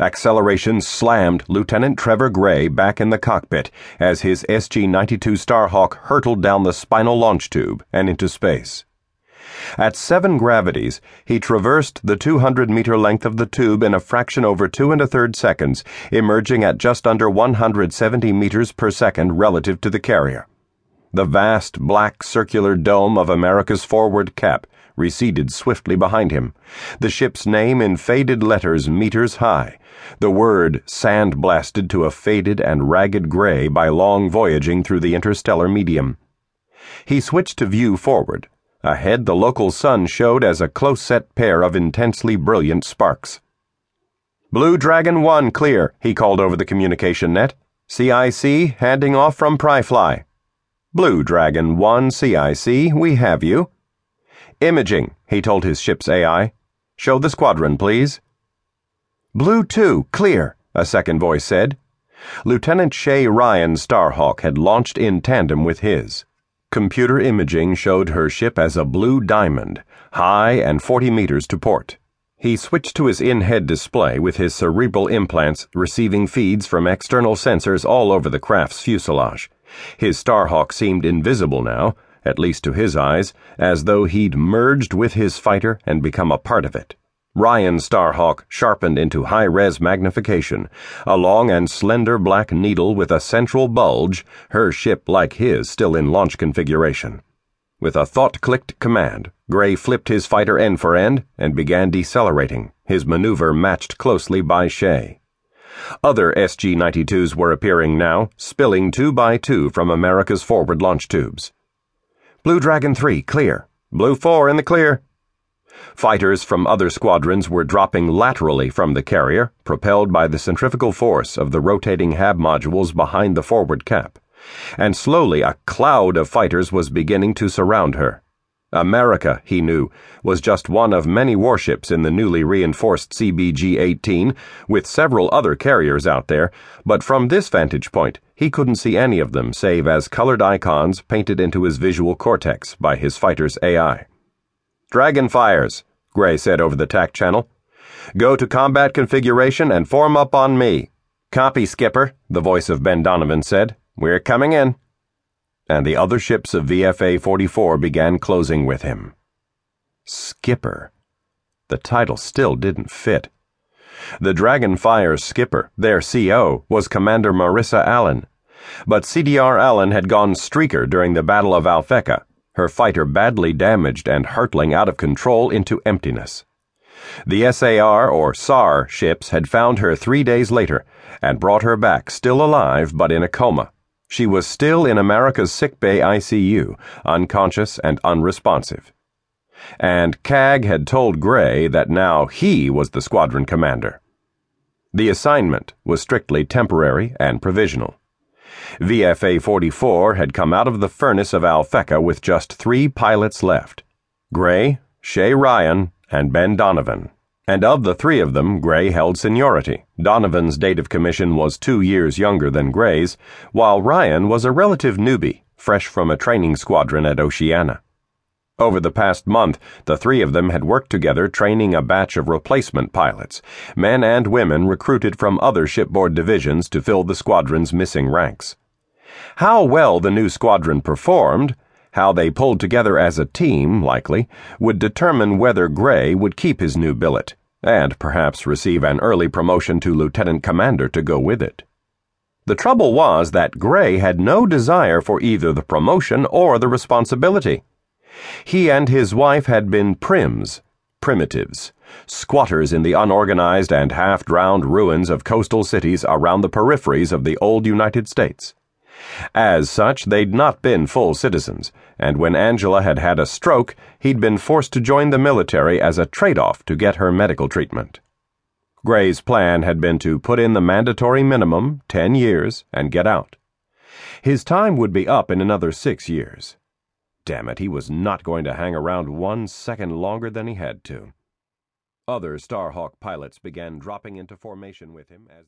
Acceleration slammed Lieutenant Trevor Gray back in the cockpit as his SG 92 Starhawk hurtled down the spinal launch tube and into space. At seven gravities, he traversed the 200 meter length of the tube in a fraction over two and a third seconds, emerging at just under 170 meters per second relative to the carrier. The vast black circular dome of America's forward cap receded swiftly behind him, the ship's name in faded letters meters high, the word sandblasted to a faded and ragged gray by long voyaging through the interstellar medium. He switched to view forward. Ahead, the local sun showed as a close set pair of intensely brilliant sparks. Blue Dragon 1 clear, he called over the communication net. CIC handing off from PriFly. Blue Dragon 1 CIC, we have you. Imaging, he told his ship's AI. Show the squadron, please. Blue 2, clear, a second voice said. Lieutenant Shay Ryan's Starhawk had launched in tandem with his. Computer imaging showed her ship as a blue diamond, high and 40 meters to port. He switched to his in head display with his cerebral implants receiving feeds from external sensors all over the craft's fuselage. His Starhawk seemed invisible now at least to his eyes, as though he'd merged with his fighter and become a part of it. Ryan's Starhawk sharpened into high res magnification, a long and slender black needle with a central bulge, her ship like his still in launch configuration. With a thought clicked command, Gray flipped his fighter end for end and began decelerating, his maneuver matched closely by Shay. Other SG 92s were appearing now, spilling two by two from America's forward launch tubes. Blue Dragon 3, clear. Blue 4 in the clear. Fighters from other squadrons were dropping laterally from the carrier, propelled by the centrifugal force of the rotating HAB modules behind the forward cap. And slowly a cloud of fighters was beginning to surround her. America, he knew, was just one of many warships in the newly reinforced CBG 18, with several other carriers out there, but from this vantage point, he couldn't see any of them save as colored icons painted into his visual cortex by his fighter's AI. Dragonfires, Gray said over the TAC channel. Go to combat configuration and form up on me. Copy, Skipper, the voice of Ben Donovan said. We're coming in and the other ships of VFA 44 began closing with him. Skipper. The title still didn't fit. The Dragonfire's skipper, their CO, was Commander Marissa Allen. But CDR Allen had gone streaker during the Battle of Alphekka, her fighter badly damaged and hurtling out of control into emptiness. The SAR or SAR ships had found her three days later and brought her back still alive but in a coma. She was still in America's sickbay ICU, unconscious and unresponsive. And CAG had told Gray that now he was the squadron commander. The assignment was strictly temporary and provisional. VFA 44 had come out of the furnace of Alphekka with just three pilots left Gray, Shay Ryan, and Ben Donovan. And of the three of them, Gray held seniority. Donovan's date of commission was two years younger than Gray's, while Ryan was a relative newbie, fresh from a training squadron at Oceana. Over the past month, the three of them had worked together training a batch of replacement pilots, men and women recruited from other shipboard divisions to fill the squadron's missing ranks. How well the new squadron performed, how they pulled together as a team, likely, would determine whether Gray would keep his new billet and perhaps receive an early promotion to lieutenant commander to go with it. The trouble was that Gray had no desire for either the promotion or the responsibility. He and his wife had been prims, primitives, squatters in the unorganized and half drowned ruins of coastal cities around the peripheries of the old United States. As such, they'd not been full citizens, and when Angela had had a stroke, he'd been forced to join the military as a trade off to get her medical treatment. Gray's plan had been to put in the mandatory minimum, 10 years, and get out. His time would be up in another six years. Damn it, he was not going to hang around one second longer than he had to. Other Starhawk pilots began dropping into formation with him as